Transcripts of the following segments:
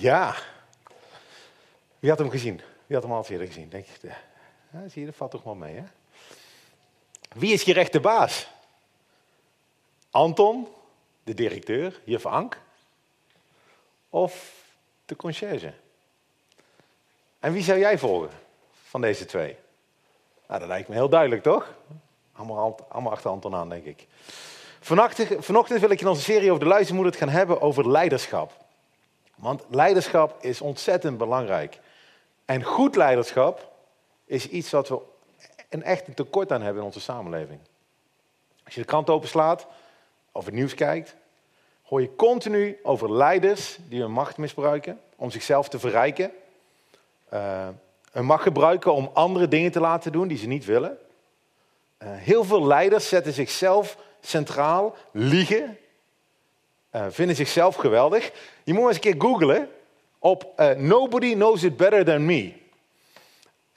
Ja. Wie had hem gezien? Wie had hem al eerder gezien? Denk je, zie je, dat valt toch wel mee, hè? Wie is je rechte baas? Anton, de directeur, juf Ank? Of de conciërge? En wie zou jij volgen van deze twee? Nou, dat lijkt me heel duidelijk, toch? Allemaal, achter Anton aan, denk ik. Vanochtend, vanochtend wil ik in onze serie over de luistermoeder het gaan hebben over leiderschap. Want leiderschap is ontzettend belangrijk. En goed leiderschap is iets wat we een echt tekort aan hebben in onze samenleving. Als je de krant openslaat of het nieuws kijkt, hoor je continu over leiders die hun macht misbruiken om zichzelf te verrijken. Uh, hun macht gebruiken om andere dingen te laten doen die ze niet willen. Uh, heel veel leiders zetten zichzelf centraal, liegen, uh, vinden zichzelf geweldig. Je moet eens een keer googlen op uh, Nobody Knows It Better Than Me.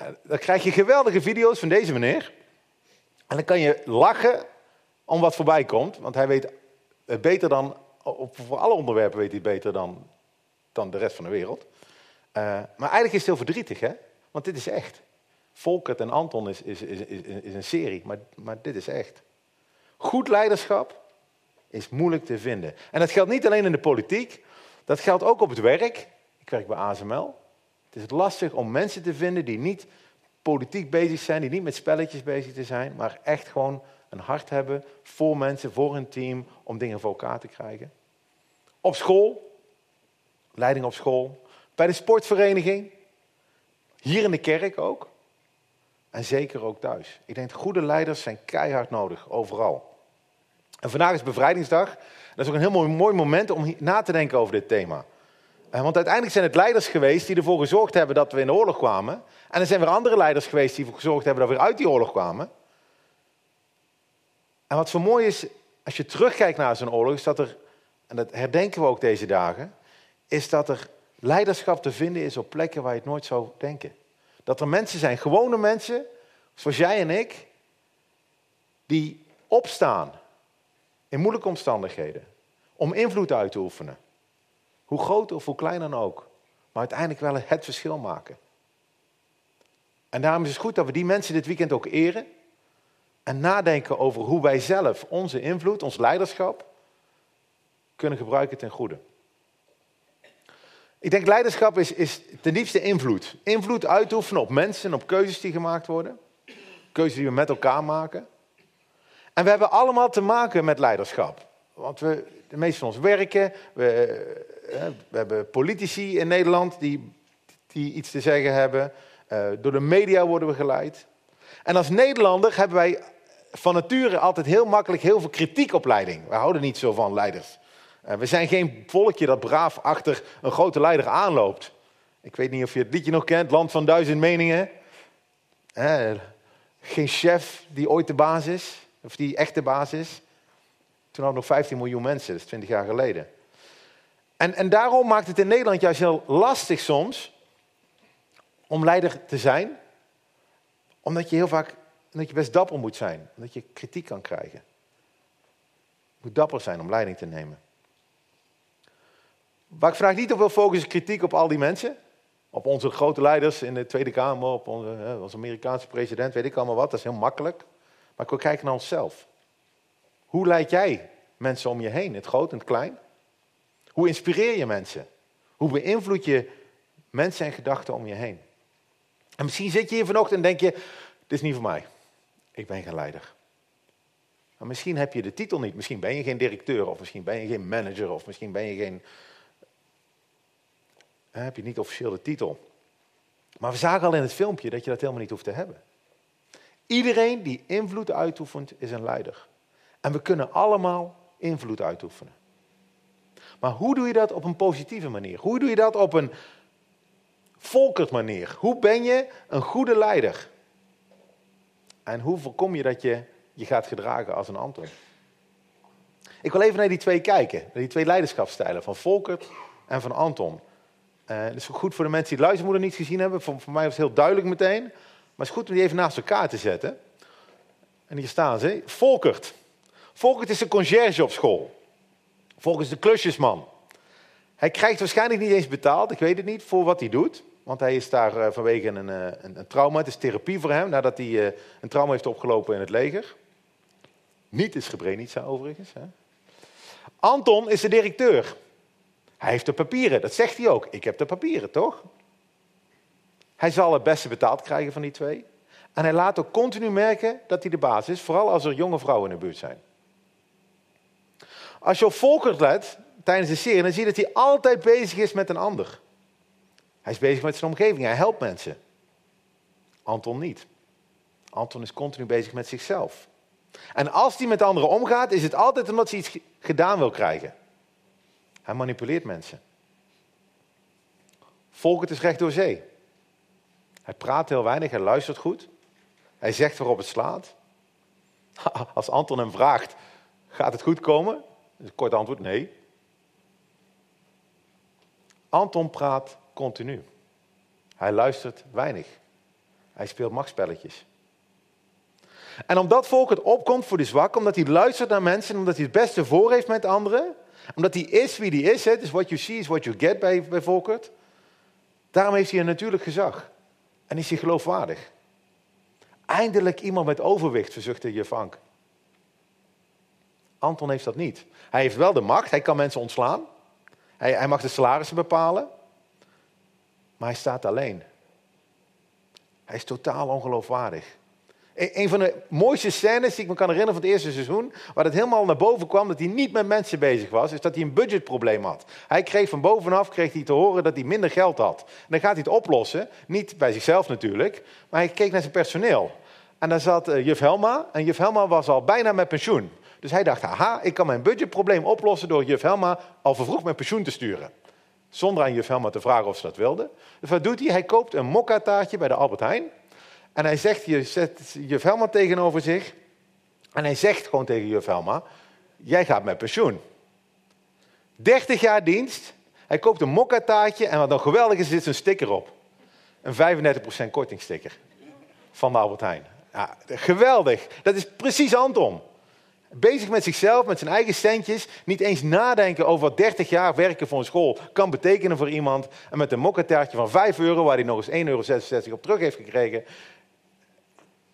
Uh, dan krijg je geweldige video's van deze meneer. En dan kan je lachen om wat voorbij komt, want hij weet het beter dan, op, voor alle onderwerpen weet hij beter dan, dan de rest van de wereld. Maar eigenlijk is het heel verdrietig, hè? want dit is echt. Volkert en Anton is, is, is, is, een serie, maar, maar dit is echt. Goed leiderschap is moeilijk te vinden. En dat geldt niet alleen in de politiek, dat geldt ook op het werk. Ik werk bij ASML. Het is lastig om mensen te vinden die niet politiek bezig zijn, die niet met spelletjes bezig te zijn, maar echt gewoon een hart hebben voor mensen, voor een team, om dingen voor elkaar te krijgen. Op school, leiding op school, bij de sportvereniging, hier in de kerk ook. En zeker ook thuis. Ik denk, goede leiders zijn keihard nodig, overal. En vandaag is bevrijdingsdag. Dat is ook een heel mooi, moment om na te denken over dit thema. Eh, want uiteindelijk zijn het leiders geweest die ervoor gezorgd hebben dat we in de oorlog kwamen. En er zijn weer andere leiders geweest die ervoor gezorgd hebben dat we uit die oorlog kwamen. En wat zo mooi is, als je terugkijkt naar zo'n oorlog, is dat er, en dat herdenken we ook deze dagen, is dat er leiderschap te vinden is op plekken waar je het nooit zou denken. Dat er mensen zijn, gewone mensen, zoals jij en ik, die opstaan in moeilijke omstandigheden om invloed uit te oefenen. Hoe groot of hoe klein dan ook. Maar uiteindelijk wel het verschil maken. En daarom is het goed dat we die mensen dit weekend ook eren. En nadenken over hoe wij zelf onze invloed, ons leiderschap, kunnen gebruiken ten goede. Ik denk leiderschap is, is ten diepste invloed. Invloed uitoefenen op mensen, op keuzes die gemaakt worden. Keuzes die we met elkaar maken. En we hebben allemaal te maken met leiderschap. Want we, de meeste van ons werken. We, eh, we hebben politici in Nederland die, die iets te zeggen hebben. Uh, door de media worden we geleid. En als Nederlander hebben wij van nature altijd heel makkelijk heel veel kritiek op leiding. We houden niet zo van leiders. Uh, we zijn geen volkje dat braaf achter een grote leider aanloopt. Ik weet niet of je het liedje nog kent, Land van Duizend Meningen. Geen chef die ooit de baas is, of die echt de baas is. Toen hadden nog 15 miljoen mensen, dat is 20 jaar geleden. En, en daarom maakt het in Nederland juist heel lastig soms om leider te zijn. Omdat je heel vaak dat je best dapper moet zijn. Omdat je kritiek kan krijgen. Je moet dapper zijn om leiding te nemen. Waar ik vandaag niet op wil focussen kritiek op al die mensen. Op onze grote leiders in de Tweede Kamer, op onze, onze Amerikaanse president, weet ik allemaal wat. Dat is heel makkelijk. Maar ik wil kijken naar onszelf. Hoe leid jij mensen om je heen, het groot en het klein? Hoe inspireer je mensen? Hoe beïnvloed je mensen en gedachten om je heen? En misschien zit je hier vanochtend en denk je, dit is niet voor mij. Ik ben geen leider. Maar misschien heb je de titel niet. Misschien ben je geen directeur, of misschien ben je geen manager, of misschien ben je geen. Heb je niet officieel de titel. Maar we zagen al in het filmpje dat je dat helemaal niet hoeft te hebben. Iedereen die invloed uitoefent, is een leider. En we kunnen allemaal invloed uitoefenen. Maar hoe doe je dat op een positieve manier? Hoe doe je dat op een volkert manier? Hoe ben je een goede leider? En hoe voorkom je dat je je gaat gedragen als een Anton? Ik wil even naar die twee kijken, naar die twee leiderschapsstijlen, van Volkert en van Anton. Uh, is goed voor de mensen die de luistermoeder niet gezien hebben. Voor mij was het heel duidelijk meteen. Maar het is goed om die even naast elkaar te zetten. En hier staan ze. Volkert. Volkert is de conciërge op school. Volkert is de klusjesman. Hij krijgt waarschijnlijk niet eens betaald, ik weet het niet, voor wat hij doet. Want hij is daar eh, vanwege een, eh, een, een trauma. Het is therapie voor hem nadat hij eh, een trauma heeft opgelopen in het leger. Niet is Srebrenica overigens. Hè. Anton is de directeur. Hij heeft de papieren, dat zegt hij ook. Ik heb de papieren, toch? Hij zal het beste betaald krijgen van die twee. En hij laat ook continu merken dat hij de baas is, vooral als er jonge vrouwen in de buurt zijn. Als je op Volkert let tijdens de serie, dan zie je dat hij altijd bezig is met een ander. Hij is bezig met zijn omgeving, hij helpt mensen. Anton niet. Anton is continu bezig met zichzelf. En als hij met anderen omgaat, is het altijd omdat hij iets gedaan wil krijgen. Hij manipuleert mensen. Volkert is recht door zee. Hij praat heel weinig, hij luistert goed. Hij zegt waarop het slaat. Als Anton hem vraagt, gaat het goed komen? Kort antwoord, nee. Anton praat continu. Hij luistert weinig. Hij speelt machtspelletjes. En omdat Volkert opkomt voor de zwakken, omdat hij luistert naar mensen, omdat hij het beste voor heeft met anderen, omdat hij is wie hij is, het is what you see is what you get bij, bij Volkert, daarom heeft hij een natuurlijk gezag. En is hij geloofwaardig. Eindelijk iemand met overwicht, verzuchtte je Frank. Anton heeft dat niet. Hij heeft wel de macht, hij kan mensen ontslaan. Hij, hij mag de salarissen bepalen. Maar hij staat alleen. Hij is totaal ongeloofwaardig. Een van de mooiste scènes die ik me kan herinneren van het eerste seizoen, waar het helemaal naar boven kwam dat hij niet met mensen bezig was, is dat hij een budgetprobleem had. Hij kreeg van bovenaf kreeg hij te horen dat hij minder geld had. En dan gaat hij het oplossen, niet bij zichzelf natuurlijk, maar hij keek naar zijn personeel. En daar zat uh, juf Helma, en juf Helma was al bijna met pensioen. Dus hij dacht, haha, ik kan mijn budgetprobleem oplossen door juf Helma al vervroegd met pensioen te sturen. Zonder aan juf Helma te vragen of ze dat wilde. Dus wat doet hij? Hij koopt een mokka-taartje bij de Albert Heijn. En hij zegt, je zet juf Helma tegenover zich. En hij zegt gewoon tegen juf Helma, jij gaat met pensioen. 30 jaar dienst. Hij koopt een mokka-taartje en wat dan geweldig is, zit een sticker op. Een 35% kortingsticker van de Albert Heijn. Ja, geweldig. Dat is precies Anton. Bezig met zichzelf, met zijn eigen centjes. Niet eens nadenken over wat 30 jaar werken voor een school kan betekenen voor iemand. En met een mokkataartje van 5 euro, waar hij nog eens 1,66 euro op terug heeft gekregen,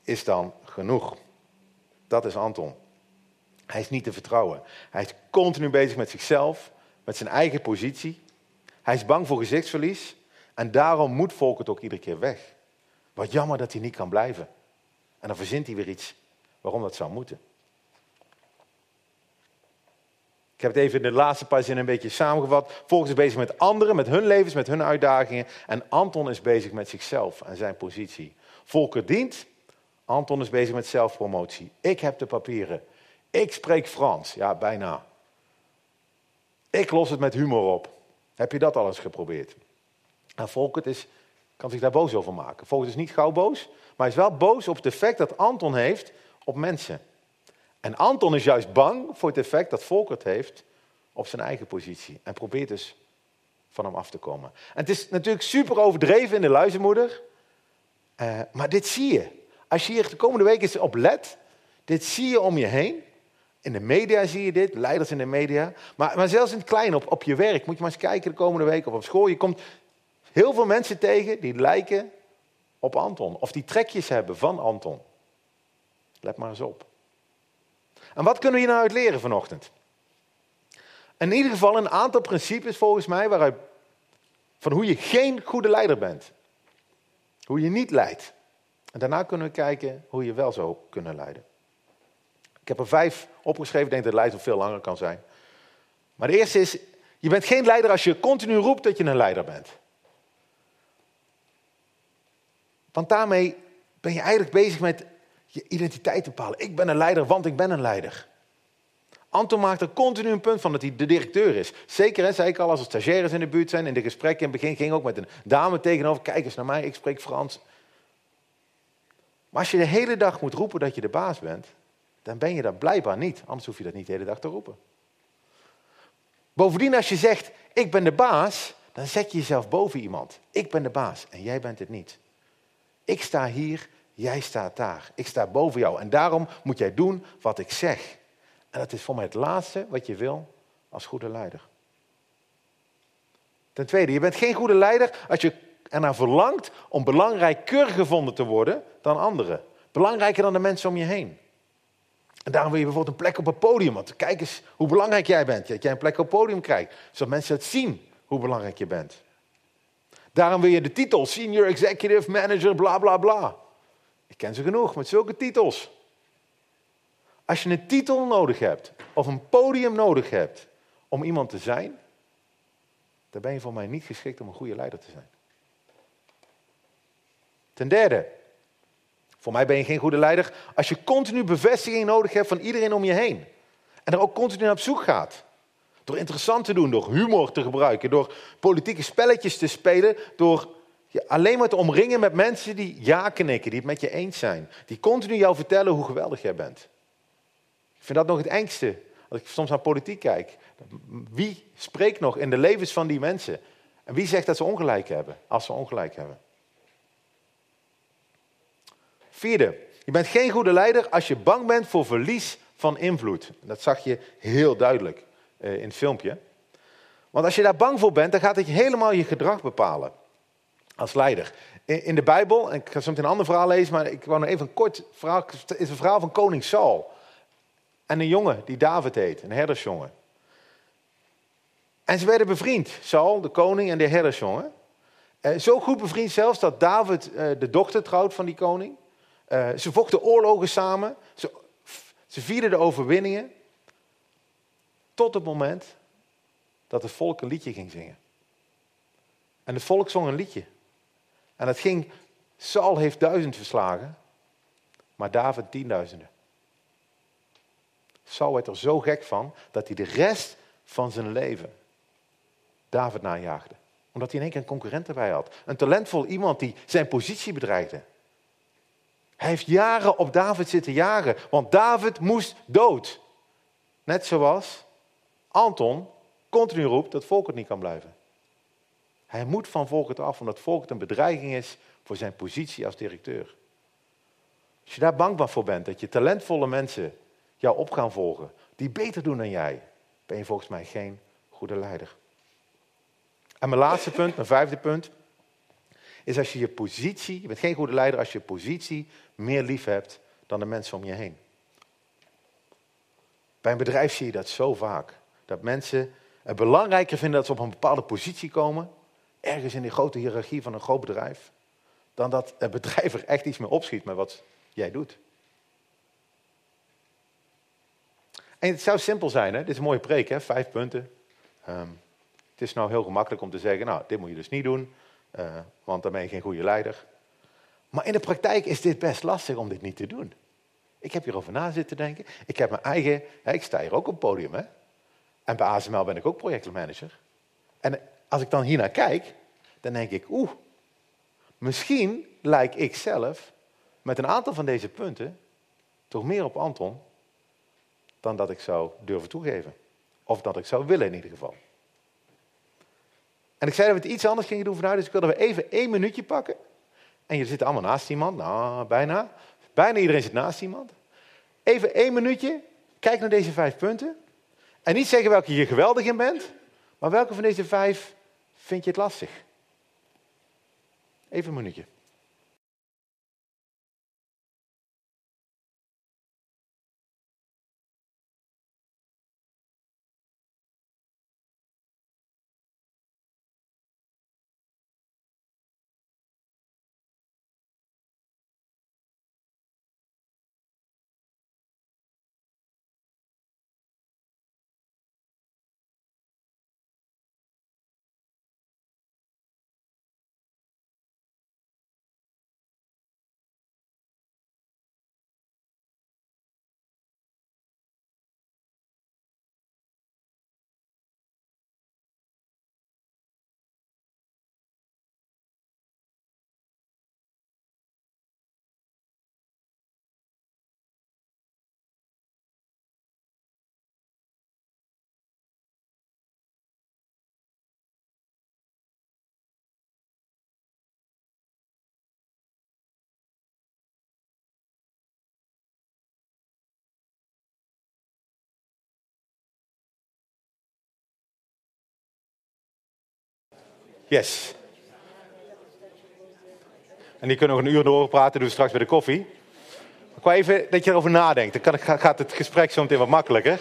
is dan genoeg. Dat is Anton. Hij is niet te vertrouwen. Hij is continu bezig met zichzelf, met zijn eigen positie. Hij is bang voor gezichtsverlies. En daarom moet Volk het ook iedere keer weg. Wat jammer dat hij niet kan blijven. En dan verzint hij weer iets waarom dat zou moeten. Ik heb het even in de laatste paar zinnen een beetje samengevat. Volgens is bezig met anderen, met hun levens, met hun uitdagingen. En Anton is bezig met zichzelf en zijn positie. Volker dient. Anton is bezig met zelfpromotie. Ik heb de papieren. Ik spreek Frans. Ja, bijna. Ik los het met humor op. Heb je dat al eens geprobeerd? En Volkert is, kan zich daar boos over maken. Volkert is niet gauw boos, maar hij is wel boos op het effect dat Anton heeft op mensen. En Anton is juist bang voor het effect dat Volkert heeft op zijn eigen positie. En probeert dus van hem af te komen. En het is natuurlijk super overdreven in de luizenmoeder. Uh, maar dit zie je. Als je hier de komende week eens op let, dit zie je om je heen. In de media zie je dit, leiders in de media. Maar, maar zelfs in het klein, op, op je werk, moet je maar eens kijken de komende week of op school. Je komt heel veel mensen tegen die lijken op Anton. Of die trekjes hebben van Anton. Let maar eens op. En wat kunnen we hier nou uit leren vanochtend? In ieder geval een aantal principes volgens mij waaruit, van hoe je geen goede leider bent. Hoe je niet leidt. En daarna kunnen we kijken hoe je wel zou kunnen leiden. Ik heb er vijf opgeschreven, ik denk dat de lijst nog veel langer kan zijn. Maar de eerste is, je bent geen leider als je continu roept dat je een leider bent. Want daarmee ben je eigenlijk bezig met je identiteit bepalen. Ik ben een leider, want ik ben een leider. Anton maakt er continu een punt van dat hij de directeur is. Zeker, hè, zei ik al, als er stagiaires in de buurt zijn. In de gesprekken in het begin ging ook met een dame tegenover. Kijk eens naar mij, ik spreek Frans. Maar als je de hele dag moet roepen dat je de baas bent, dan ben je dat blijkbaar niet. Anders hoef je dat niet de hele dag te roepen. Bovendien, als je zegt, ik ben de baas, dan zet je jezelf boven iemand. Ik ben de baas en jij bent het niet. Ik sta hier Jij staat daar. Ik sta boven jou. En daarom moet jij doen wat ik zeg. En dat is voor mij het laatste wat je wil als goede leider. Ten tweede, je bent geen goede leider als je ernaar verlangt om belangrijker gevonden te worden dan anderen. Belangrijker dan de mensen om je heen. En daarom wil je bijvoorbeeld een plek op het podium. Want kijk eens hoe belangrijk jij bent. Dat jij een plek op het podium krijgt. Zodat mensen het zien hoe belangrijk je bent. Daarom wil je de titel Senior Executive Manager, bla bla bla. Ik ken ze genoeg met zulke titels. Als je een titel nodig hebt of een podium nodig hebt om iemand te zijn, dan ben je voor mij niet geschikt om een goede leider te zijn. Ten derde, voor mij ben je geen goede leider als je continu bevestiging nodig hebt van iedereen om je heen. En er ook continu naar op zoek gaat. Door interessant te doen, door humor te gebruiken, door politieke spelletjes te spelen, door je alleen maar te omringen met mensen die ja knikken, die het met je eens zijn. Die continu jou vertellen hoe geweldig jij bent. Ik vind dat nog het engste als ik soms naar politiek kijk. Wie spreekt nog in de levens van die mensen? En wie zegt dat ze ongelijk hebben, als ze ongelijk hebben? Vierde, je bent geen goede leider als je bang bent voor verlies van invloed. Dat zag je heel duidelijk eh, in het filmpje. Want als je daar bang voor bent, dan gaat het helemaal je gedrag bepalen als leider. In de Bijbel, en ik ga zo meteen een ander verhaal lezen, maar ik wou nog even een kort verhaal. Het is een verhaal van koning Saul. En een jongen die David heet, een herdersjongen. En ze werden bevriend, Saul, de koning en de herdersjongen. Eh, zo goed bevriend zelfs dat David eh, de dochter trouwt van die koning. Eh, ze vochten oorlogen samen. Ze, ze vierden de overwinningen. Tot het moment dat het volk een liedje ging zingen. En het volk zong een liedje. En het ging, Saul heeft duizend verslagen, maar David tienduizenden. Saul werd er zo gek van dat hij de rest van zijn leven David najaagde. Omdat hij in één keer een concurrent erbij had. Een talentvol iemand die zijn positie bedreigde. Hij heeft jaren op David zitten jagen, want David moest dood. Net zoals Anton continu roept dat volk het niet kan blijven. Hij moet van volk af, omdat volk een bedreiging is voor zijn positie als directeur. Als je daar bang voor bent, dat je talentvolle mensen jou op gaan volgen, die beter doen dan jij, ben je volgens mij geen goede leider. En mijn laatste punt, mijn vijfde punt, is als je je positie, je bent geen goede leider als je je positie meer lief hebt dan de mensen om je heen. Bij een bedrijf zie je dat zo vaak. Dat mensen het belangrijker vinden dat ze op een bepaalde positie komen, ergens in die grote hiërarchie van een groot bedrijf, dan dat het bedrijf er echt iets mee opschiet met wat jij doet. En het zou simpel zijn, hè? dit is een mooie preek, hè? vijf punten. Um, het is nou heel gemakkelijk om te zeggen, nou, dit moet je dus niet doen, uh, want dan ben je geen goede leider. Maar in de praktijk is dit best lastig om dit niet te doen. Ik heb hierover na zitten denken. Ik heb mijn eigen, hè, ik sta hier ook op het podium. Hè? En bij ASML ben ik ook projectmanager. En als ik dan hier naar kijk, dan denk ik, oeh, misschien lijk ik zelf met een aantal van deze punten toch meer op Anton dan dat ik zou durven toegeven. Of dat ik zou willen in ieder geval. En ik zei dat we het iets anders gingen doen vanuit, dus ik wilde we even één minuutje pakken. En je zit allemaal naast iemand, nou, bijna. Bijna iedereen zit naast iemand. Even één minuutje, kijk naar deze vijf punten. En niet zeggen welke je geweldig in bent, maar welke van deze vijf vind je het lastig? Even een minuutje. Yes. En die kunnen nog een uur doorpraten, doen we straks bij de koffie. Ik wou even dat je erover nadenkt. Dan gaat het gesprek zo meteen wat makkelijker.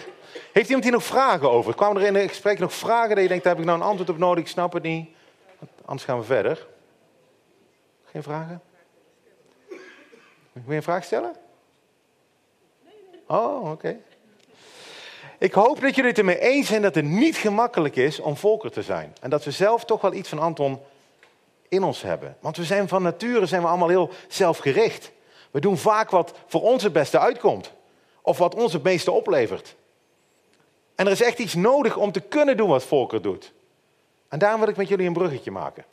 Heeft iemand hier nog vragen over? Kwamen er in het gesprek nog vragen dat je denkt, daar heb ik nou een antwoord op nodig, ik snap het niet. Anders gaan we verder. Geen vragen? Wil je een vraag stellen? Oh, oké. Ik hoop dat jullie het ermee eens zijn dat het niet gemakkelijk is om volker te zijn. En dat we zelf toch wel iets van Anton in ons hebben. Want we zijn van nature zijn we allemaal heel zelfgericht. We doen vaak wat voor ons het beste uitkomt. Of wat ons het meeste oplevert. En er is echt iets nodig om te kunnen doen wat Volker doet. En daarom wil ik met jullie een bruggetje maken.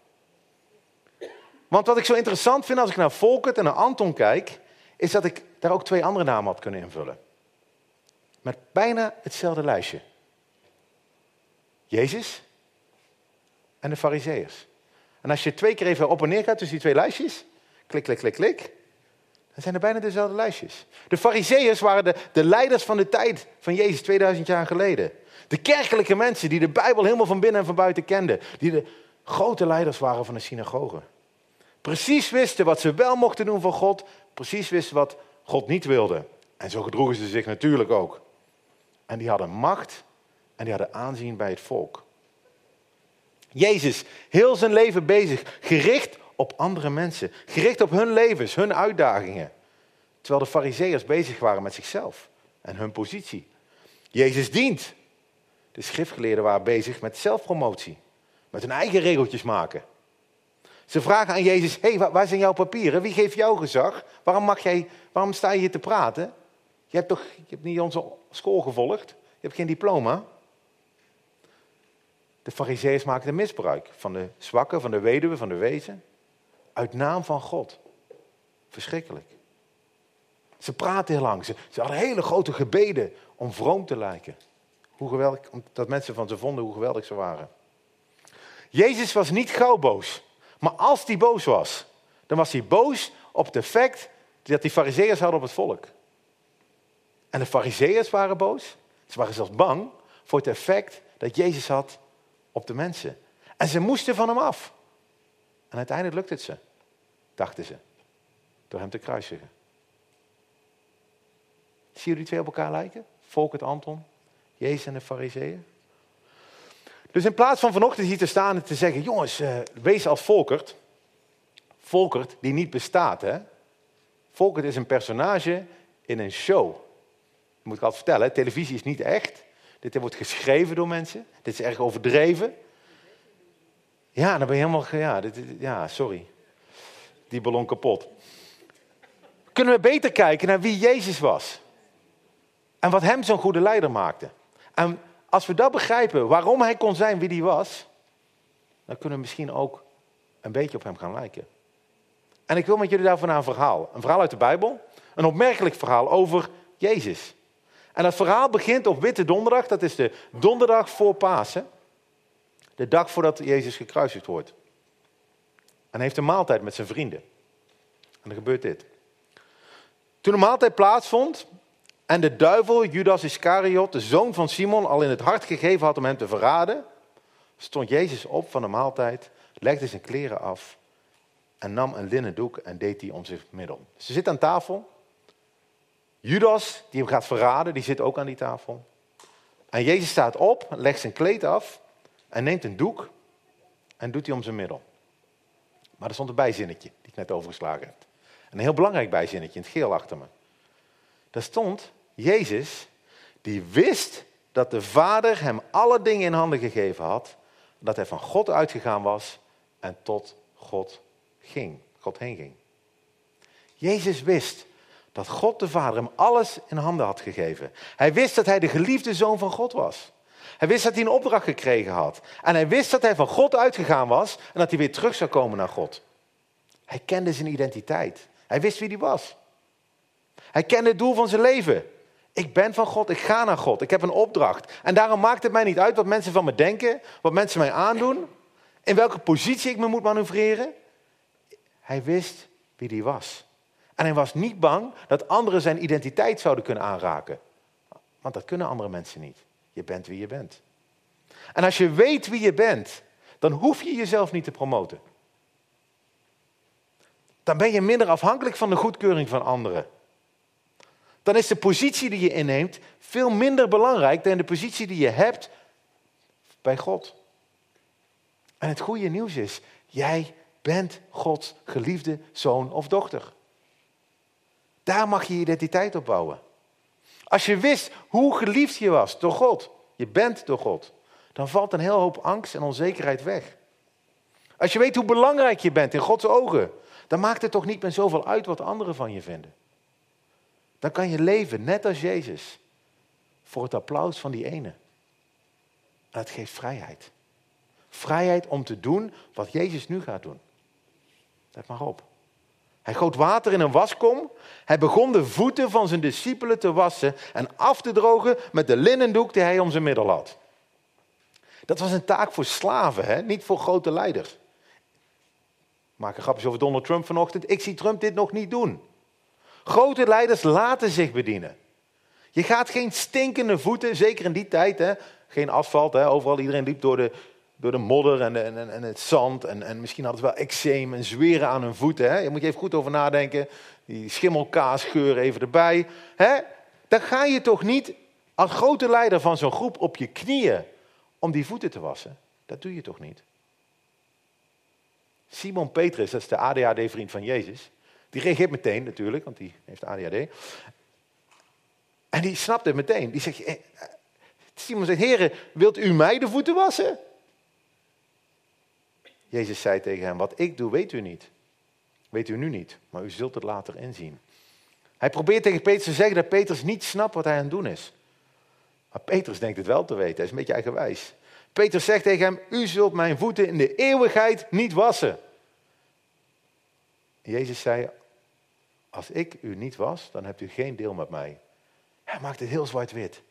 Want wat ik zo interessant vind als ik naar Volkert en naar Anton kijk, is dat ik daar ook twee andere namen had kunnen invullen. Met bijna hetzelfde lijstje. Jezus en de Fariseërs. En als je twee keer even op en neer gaat tussen die twee lijstjes, klik, klik, klik, klik, dan zijn er bijna dezelfde lijstjes. De Fariseërs waren de, de leiders van de tijd van Jezus 2000 jaar geleden. De kerkelijke mensen die de Bijbel helemaal van binnen en van buiten kenden. Die de grote leiders waren van de synagoge. Precies wisten wat ze wel mochten doen voor God. Precies wisten wat God niet wilde. En zo gedroegen ze zich natuurlijk ook. En die hadden macht en die hadden aanzien bij het volk. Jezus, heel zijn leven bezig, gericht op andere mensen. Gericht op hun levens, hun uitdagingen. Terwijl de fariseërs bezig waren met zichzelf en hun positie. Jezus dient. De schriftgeleerden waren bezig met zelfpromotie. Met hun eigen regeltjes maken. Ze vragen aan Jezus, hey, waar zijn jouw papieren? Wie geeft jou gezag? Waarom, mag jij, waarom sta je hier te praten? Je hebt toch je hebt niet onze school gevolgd? Je hebt geen diploma? De fariseeërs maakten misbruik van de zwakken, van de weduwe, van de wezen. Uit naam van God. Verschrikkelijk. Ze praten heel lang. Ze, ze hadden hele grote gebeden om vroom te lijken. Hoe geweldig, dat mensen van ze vonden hoe geweldig ze waren. Jezus was niet gauw boos. Maar als hij boos was, dan was hij boos op het effect dat die fariseeërs hadden op het volk. En de fariseeërs waren boos. Ze waren zelfs bang voor het effect dat Jezus had op de mensen. En ze moesten van hem af. En uiteindelijk lukte het ze, dachten ze, door hem te kruisigen. Zien jullie twee op elkaar lijken? Volk het Anton, Jezus en de fariseeën? Dus in plaats van vanochtend hier te staan en te zeggen, jongens, uh, wees als Volkert. Volkert die niet bestaat, hè. Volkert is een personage in een show. Dat moet ik altijd vertellen, televisie is niet echt. Dit wordt geschreven door mensen. Dit is erg overdreven. Ja, dan ben je helemaal... Ja, dit, ja, sorry. Die ballon kapot. Kunnen we beter kijken naar wie Jezus was. En wat hem zo'n goede leider maakte. En als we dat begrijpen, waarom hij kon zijn wie hij was, dan kunnen we misschien ook een beetje op hem gaan lijken. En ik wil met jullie daarvan een verhaal. Een verhaal uit de Bijbel. Een opmerkelijk verhaal over Jezus. En dat verhaal begint op Witte Donderdag. Dat is de donderdag voor Pasen. De dag voordat Jezus gekruisigd wordt. En hij heeft een maaltijd met zijn vrienden. En dan gebeurt dit. Toen de maaltijd plaatsvond, en de duivel, Judas Iscariot, de zoon van Simon, al in het hart gegeven had om hem te verraden, stond Jezus op van de maaltijd, legde zijn kleren af en nam een linnen doek en deed die om zich middel. Ze zit aan tafel. Judas, die hem gaat verraden, die zit ook aan die tafel. En Jezus staat op, legt zijn kleed af en neemt een doek en doet die om zijn middel. Maar er stond een bijzinnetje, die ik net overgeslagen heb. Een heel belangrijk bijzinnetje in het geel achter me. Daar stond, Jezus, die wist dat de Vader hem alle dingen in handen gegeven had, dat hij van God uitgegaan was en tot God ging, God heen ging. Jezus wist dat God de Vader hem alles in handen had gegeven. Hij wist dat hij de geliefde zoon van God was. Hij wist dat hij een opdracht gekregen had. En hij wist dat hij van God uitgegaan was en dat hij weer terug zou komen naar God. Hij kende zijn identiteit. Hij wist wie hij was. Hij kende het doel van zijn leven. Ik ben van God, ik ga naar God, ik heb een opdracht. En daarom maakt het mij niet uit wat mensen van me denken, wat mensen mij aandoen, in welke positie ik me moet manoeuvreren. Hij wist wie hij was. En hij was niet bang dat anderen zijn identiteit zouden kunnen aanraken. Want dat kunnen andere mensen niet. Je bent wie je bent. En als je weet wie je bent, dan hoef je jezelf niet te promoten. Dan ben je minder afhankelijk van de goedkeuring van anderen. Dan is de positie die je inneemt veel minder belangrijk dan de positie die je hebt bij God. En het goede nieuws is, jij bent Gods geliefde zoon of dochter. Daar mag je identiteit op bouwen. Als je wist hoe geliefd je was door God, je bent door God, dan valt een heel hoop angst en onzekerheid weg. Als je weet hoe belangrijk je bent in Gods ogen, dan maakt het toch niet meer zoveel uit wat anderen van je vinden. Dan kan je leven net als Jezus voor het applaus van die ene. En dat geeft vrijheid. Vrijheid om te doen wat Jezus nu gaat doen. Let maar op. Hij goot water in een waskom. Hij begon de voeten van zijn discipelen te wassen en af te drogen met de linnendoek die hij om zijn middel had. Dat was een taak voor slaven, hè? niet voor grote leiders. Ik maak een grapje over Donald Trump vanochtend. Ik zie Trump dit nog niet doen. Grote leiders laten zich bedienen. Je gaat geen stinkende voeten, zeker in die tijd, hè? geen asfalt, hè? overal iedereen liep door de, door de modder en, en, en, het zand. En, en misschien hadden ze wel eczeem en zweren aan hun voeten. Hè? Je moet je even goed over nadenken. Die schimmelkaasgeur even erbij. Hè? Dan ga je toch niet als grote leider van zo'n groep op je knieën om die voeten te wassen. Dat doe je toch niet? Simon Petrus, dat is de ADHD-vriend van Jezus. Die reageert meteen natuurlijk, want die heeft ADHD. En die snapt het meteen. Die zegt, eh, Simon zegt, heren, wilt u mij de voeten wassen? Jezus zei tegen hem, wat ik doe, weet u niet. Weet u nu niet, maar u zult het later inzien. Hij probeert tegen Petrus te zeggen dat Petrus niet snapt wat hij aan het doen is. Maar Petrus denkt het wel te weten, hij is een beetje eigenwijs. Petrus zegt tegen hem, u zult mijn voeten in de eeuwigheid niet wassen. Jezus zei, als ik u niet was, dan hebt u geen deel met mij. Hij maakt het heel zwart-wit.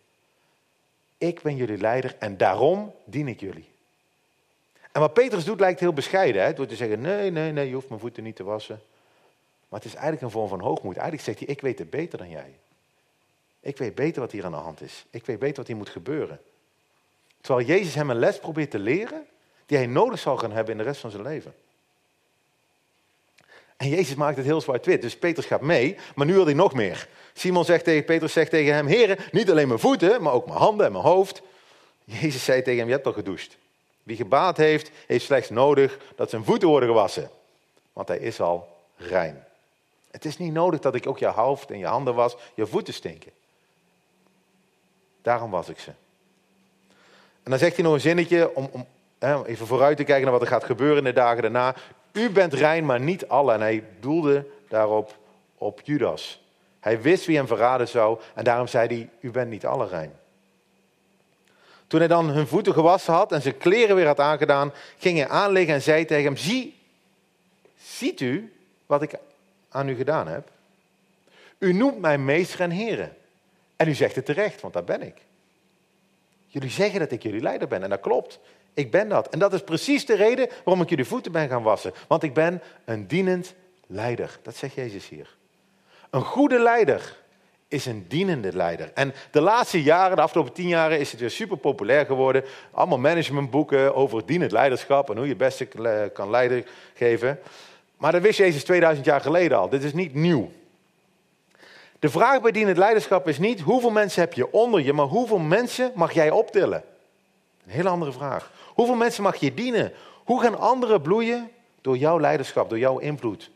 Ik ben jullie leider en daarom dien ik jullie. En wat Petrus doet lijkt heel bescheiden. Hè? Door te zeggen, nee, nee, nee, je hoeft mijn voeten niet te wassen. Maar het is eigenlijk een vorm van hoogmoed. Eigenlijk zegt hij, ik weet het beter dan jij. Ik weet beter wat hier aan de hand is. Ik weet beter wat hier moet gebeuren. Terwijl Jezus hem een les probeert te leren die hij nodig zal gaan hebben in de rest van zijn leven. En Jezus maakt het heel zwart-wit. Dus Petrus gaat mee, maar nu wil hij nog meer. Simon zegt tegen Petrus zegt tegen hem: Heren, niet alleen mijn voeten, maar ook mijn handen en mijn hoofd. Jezus zei tegen hem: Je hebt al gedoucht. Wie gebaat heeft, heeft slechts nodig dat zijn voeten worden gewassen. Want hij is al rein. Het is niet nodig dat ik ook je hoofd en je handen was, je voeten stinken. Daarom was ik ze. En dan zegt hij nog een zinnetje om, om even vooruit te kijken naar wat er gaat gebeuren in de dagen daarna. U bent rein, maar niet alle. En hij doelde daarop op Judas. Hij wist wie hem verraden zou en daarom zei hij, u bent niet alle rein. Toen hij dan hun voeten gewassen had en zijn kleren weer had aangedaan, ging hij aanliggen en zei tegen hem, zie, ziet u wat ik aan u gedaan heb? U noemt mij meester en heren. En u zegt het terecht, want dat ben ik. Jullie zeggen dat ik jullie leider ben en dat klopt. Ik ben dat. En dat is precies de reden waarom ik jullie voeten ben gaan wassen. Want ik ben een dienend leider. Dat zegt Jezus hier. Een goede leider is een dienende leider. En de laatste jaren, de afgelopen tien jaren, is het weer super populair geworden. Allemaal managementboeken over dienend leiderschap en hoe je het beste kan leiden geven. Maar dat wist Jezus 2000 jaar geleden al. Dit is niet nieuw. De vraag bij dienend leiderschap is niet hoeveel mensen heb je onder je, maar hoeveel mensen mag jij optillen? Een hele andere vraag. Hoeveel mensen mag je dienen? Hoe gaan anderen bloeien door jouw leiderschap, door jouw invloed?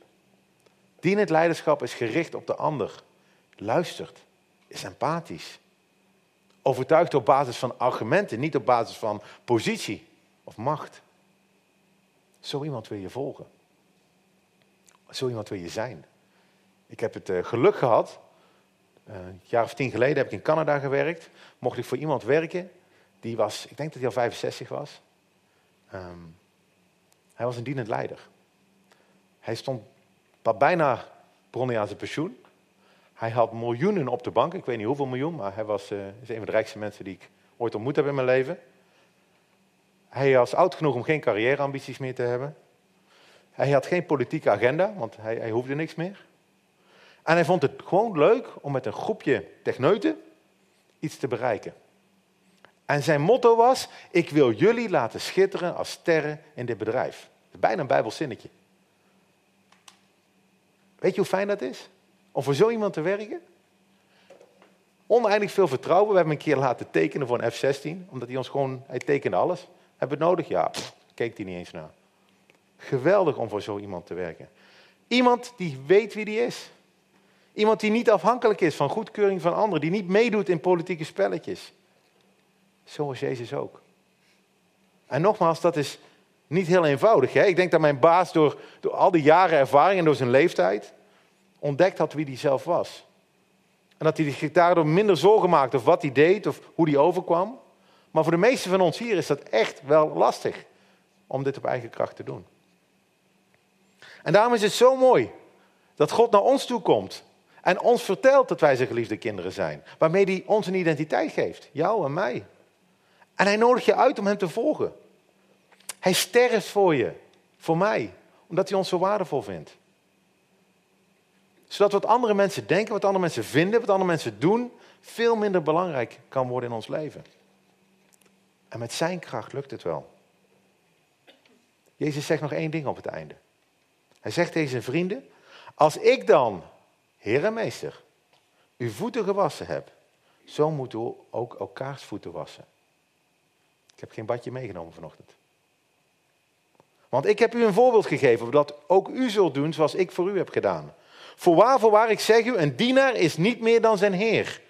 Dienend leiderschap is gericht op de ander. Luistert, is empathisch. Overtuigt op basis van argumenten, niet op basis van positie of macht. Zo iemand wil je volgen. Zo iemand wil je zijn. Ik heb het eh, geluk gehad. Uh, een jaar of tien geleden heb ik in Canada gewerkt. Mocht ik voor iemand werken. Die was, ik denk dat hij al 65 was. Ehm, hij was een dienend leider. Hij stond bijna hij aan zijn pensioen. Hij had miljoenen op de bank. Ik weet niet hoeveel miljoen, maar hij was, uh, is een van de rijkste mensen die ik ooit ontmoet heb in mijn leven. Hij was oud genoeg om geen carrièreambities meer te hebben. Hij had geen politieke agenda, want hij, hij hoefde niks meer. En hij vond het gewoon leuk om met een groepje techneuten iets te bereiken. En zijn motto was: Ik wil jullie laten schitteren als sterren in dit bedrijf. Bijna een Bijbelzinnetje. Weet je hoe fijn dat is? Om voor zo iemand te werken? Oneindig veel vertrouwen. We hebben een keer laten tekenen voor een F-16, omdat hij ons gewoon, hij tekende alles. Hebben we het nodig? Ja, pff, keek hij niet eens naar. Geweldig om voor zo iemand te werken. Iemand die weet wie die is. Iemand die niet afhankelijk is van goedkeuring van anderen, die niet meedoet in politieke spelletjes. Zo was Jezus ook. En nogmaals, dat is niet heel eenvoudig. Hè? Ik denk dat mijn baas door, door al die jaren ervaring en door zijn leeftijd ontdekt had wie hij zelf was. En dat hij zich daardoor minder zorgen maakte of wat hij deed of hoe hij overkwam. Maar voor de meesten van ons hier is dat echt wel lastig om dit op eigen kracht te doen. En daarom is het zo mooi dat God naar ons toe komt en ons vertelt dat wij zijn geliefde kinderen zijn. Waarmee hij ons een identiteit geeft, jou en mij. En hij nodigt je uit om hem te volgen. Hij sterft voor je, voor mij, omdat hij ons zo waardevol vindt. Zodat wat andere mensen denken, wat andere mensen vinden, wat andere mensen doen, veel minder belangrijk kan worden in ons leven. En met zijn kracht lukt het wel. Jezus zegt nog één ding op het einde. Hij zegt tegen zijn vrienden, als ik dan, Heer en Meester, uw voeten gewassen heb, zo moeten we ook elkaars voeten wassen. Ik heb geen badje meegenomen vanochtend. Want ik heb u een voorbeeld gegeven, dat ook u zult doen zoals ik voor u heb gedaan. Voorwaar, voorwaar, ik zeg u, een dienaar is niet meer dan zijn heer.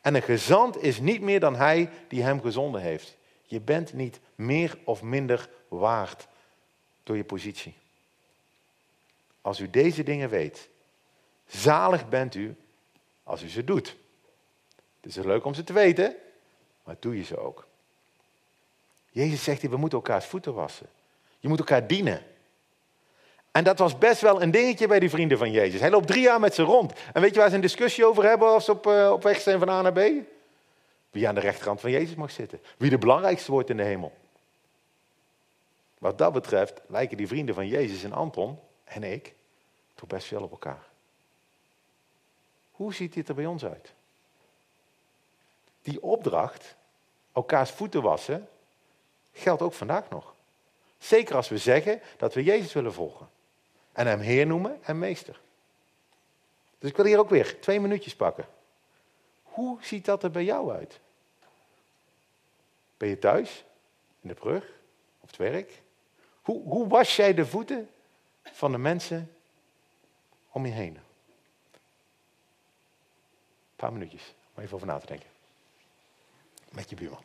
En een gezant is niet meer dan hij die hem gezonden heeft. Je bent niet meer of minder waard door je positie. Als u deze dingen weet, zalig bent u als u ze doet. Het is leuk om ze te weten, maar doe je ze ook. Jezus zegt hier, we moeten elkaars voeten wassen. Je moet elkaar dienen. En dat was best wel een dingetje bij die vrienden van Jezus. Hij loopt drie jaar met ze rond. En weet je waar ze een discussie over hebben als ze op, uh, op weg zijn van A naar B? Wie aan de rechterkant van Jezus mag zitten. Wie de belangrijkste wordt in de hemel. Wat dat betreft lijken die vrienden van Jezus en Anton en ik toch best veel op elkaar. Hoe ziet dit er bij ons uit? Die opdracht, elkaars voeten wassen, geldt ook vandaag nog. Zeker als we zeggen dat we Jezus willen volgen. En hem Heer noemen en Meester. Dus ik wil hier ook weer twee minuutjes pakken. Hoe ziet dat er bij jou uit? Ben je thuis? In de brug? Op het werk? Hoe, hoe was jij de voeten van de mensen om je heen? Een paar minuutjes om even over na te denken. Met je buurman.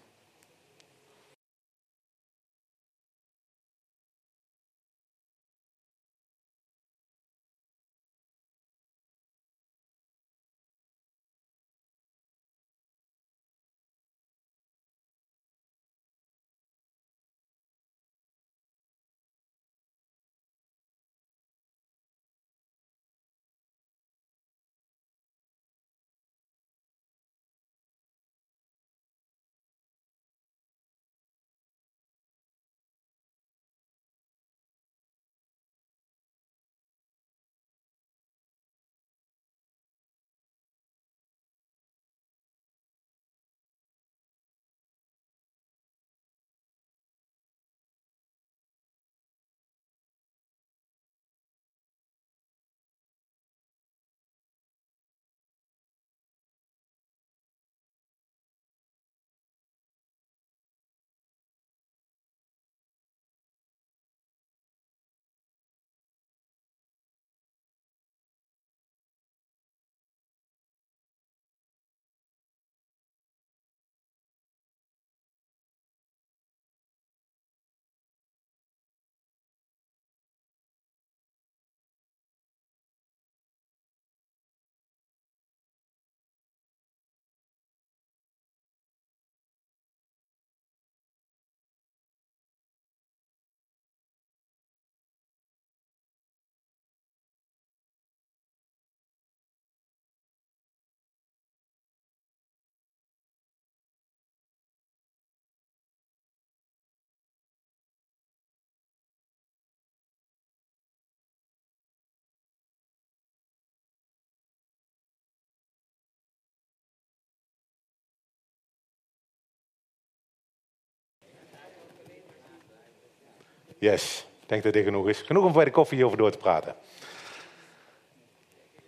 Yes, ik denk dat dit genoeg is. Genoeg om bij de koffie hierover door te praten.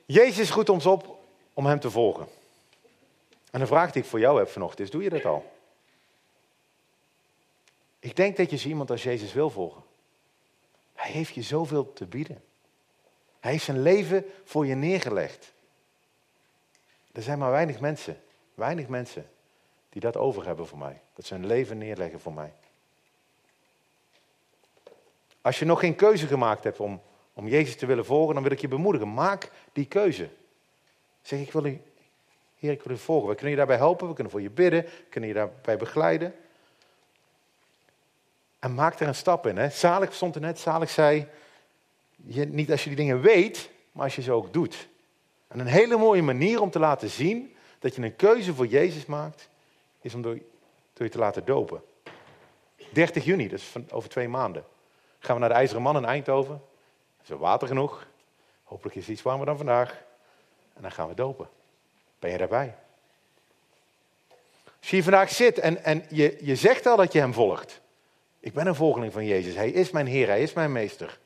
Jezus roept ons op om hem te volgen. En de vraag die ik voor jou heb vanochtend is, doe je dat al? Ik denk dat je iemand als Jezus wil volgen. Hij heeft je zoveel te bieden. Hij heeft zijn leven voor je neergelegd. Er zijn maar weinig mensen, weinig mensen die dat over hebben voor mij. Dat ze hun leven neerleggen voor mij. Als je nog geen keuze gemaakt hebt om, om Jezus te willen volgen, dan wil ik je bemoedigen. Maak die keuze. Zeg, ik wil u, Heer, ik wil u volgen. We kunnen je daarbij helpen, we kunnen voor je bidden, we kunnen je daarbij begeleiden. En maak er een stap in. Hè. Zalig stond er net, zalig zei, je, niet als je die dingen weet, maar als je ze ook doet. En een hele mooie manier om te laten zien dat je een keuze voor Jezus maakt, is om door, door je te laten dopen. 30 juni, dus over twee maanden, gaan we naar de IJzeren Man in Eindhoven. Is er water genoeg? Hopelijk is het iets warmer dan vandaag. En dan gaan we dopen. Ben je daarbij? Als je hier vandaag zit en, en je, je zegt al dat je hem volgt. Ik ben een volgeling van Jezus. Hij is mijn Heer, hij is mijn meester.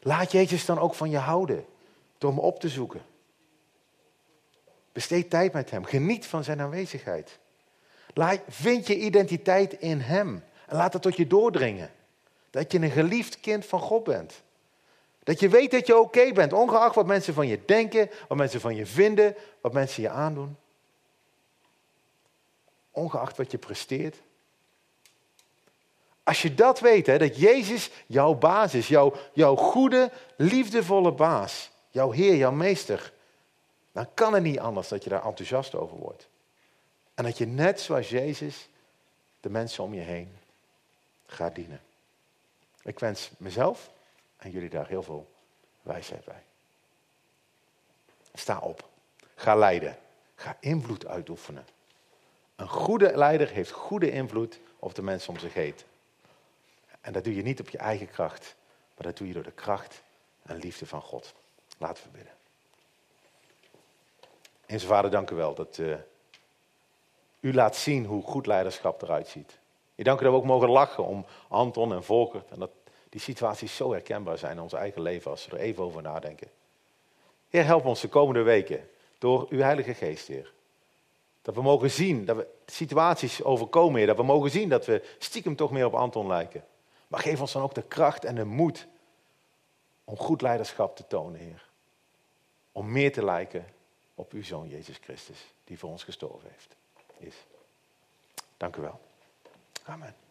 Laat Jezus dan ook van je houden door hem op te zoeken. Besteed tijd met hem. Geniet van zijn aanwezigheid. Laat, vind je identiteit in hem. En laat het tot je doordringen. Dat je een geliefd kind van God bent. Dat je weet dat je oké bent, ongeacht wat mensen van je denken, wat mensen van je vinden, wat mensen je aandoen. Ongeacht wat je presteert. Als je dat weet, hè, dat Jezus jouw baas is, jouw, jouw goede, liefdevolle baas, jouw Heer, jouw Meester, dan kan het niet anders dat je daar enthousiast over wordt. En dat je net zoals Jezus de mensen om je heen gaat dienen. Ik wens mezelf en jullie daar heel veel wijsheid bij. Sta op. Ga leiden. Ga invloed uitoefenen. Een goede leider heeft goede invloed op de mensen om zich heen. En dat doe je niet op je eigen kracht, maar dat doe je door de kracht en liefde van God. Laten we bidden. En zijn vader, dank u wel dat uh, u laat zien hoe goed leiderschap eruit ziet. Ik dank u dat we ook mogen lachen om Anton en Volker. En dat die situaties zo herkenbaar zijn in ons eigen leven als we er even over nadenken. Heer, help ons de komende weken door uw Heilige Geest, Heer. Dat we mogen zien dat we situaties overkomen, Heer. Dat we mogen zien dat we stiekem toch meer op Anton lijken. Maar geef ons dan ook de kracht en de moed om goed leiderschap te tonen, Heer. Om meer te lijken op uw Zoon Jezus Christus, die voor ons gestorven heeft. Is. Dank u wel. Amen.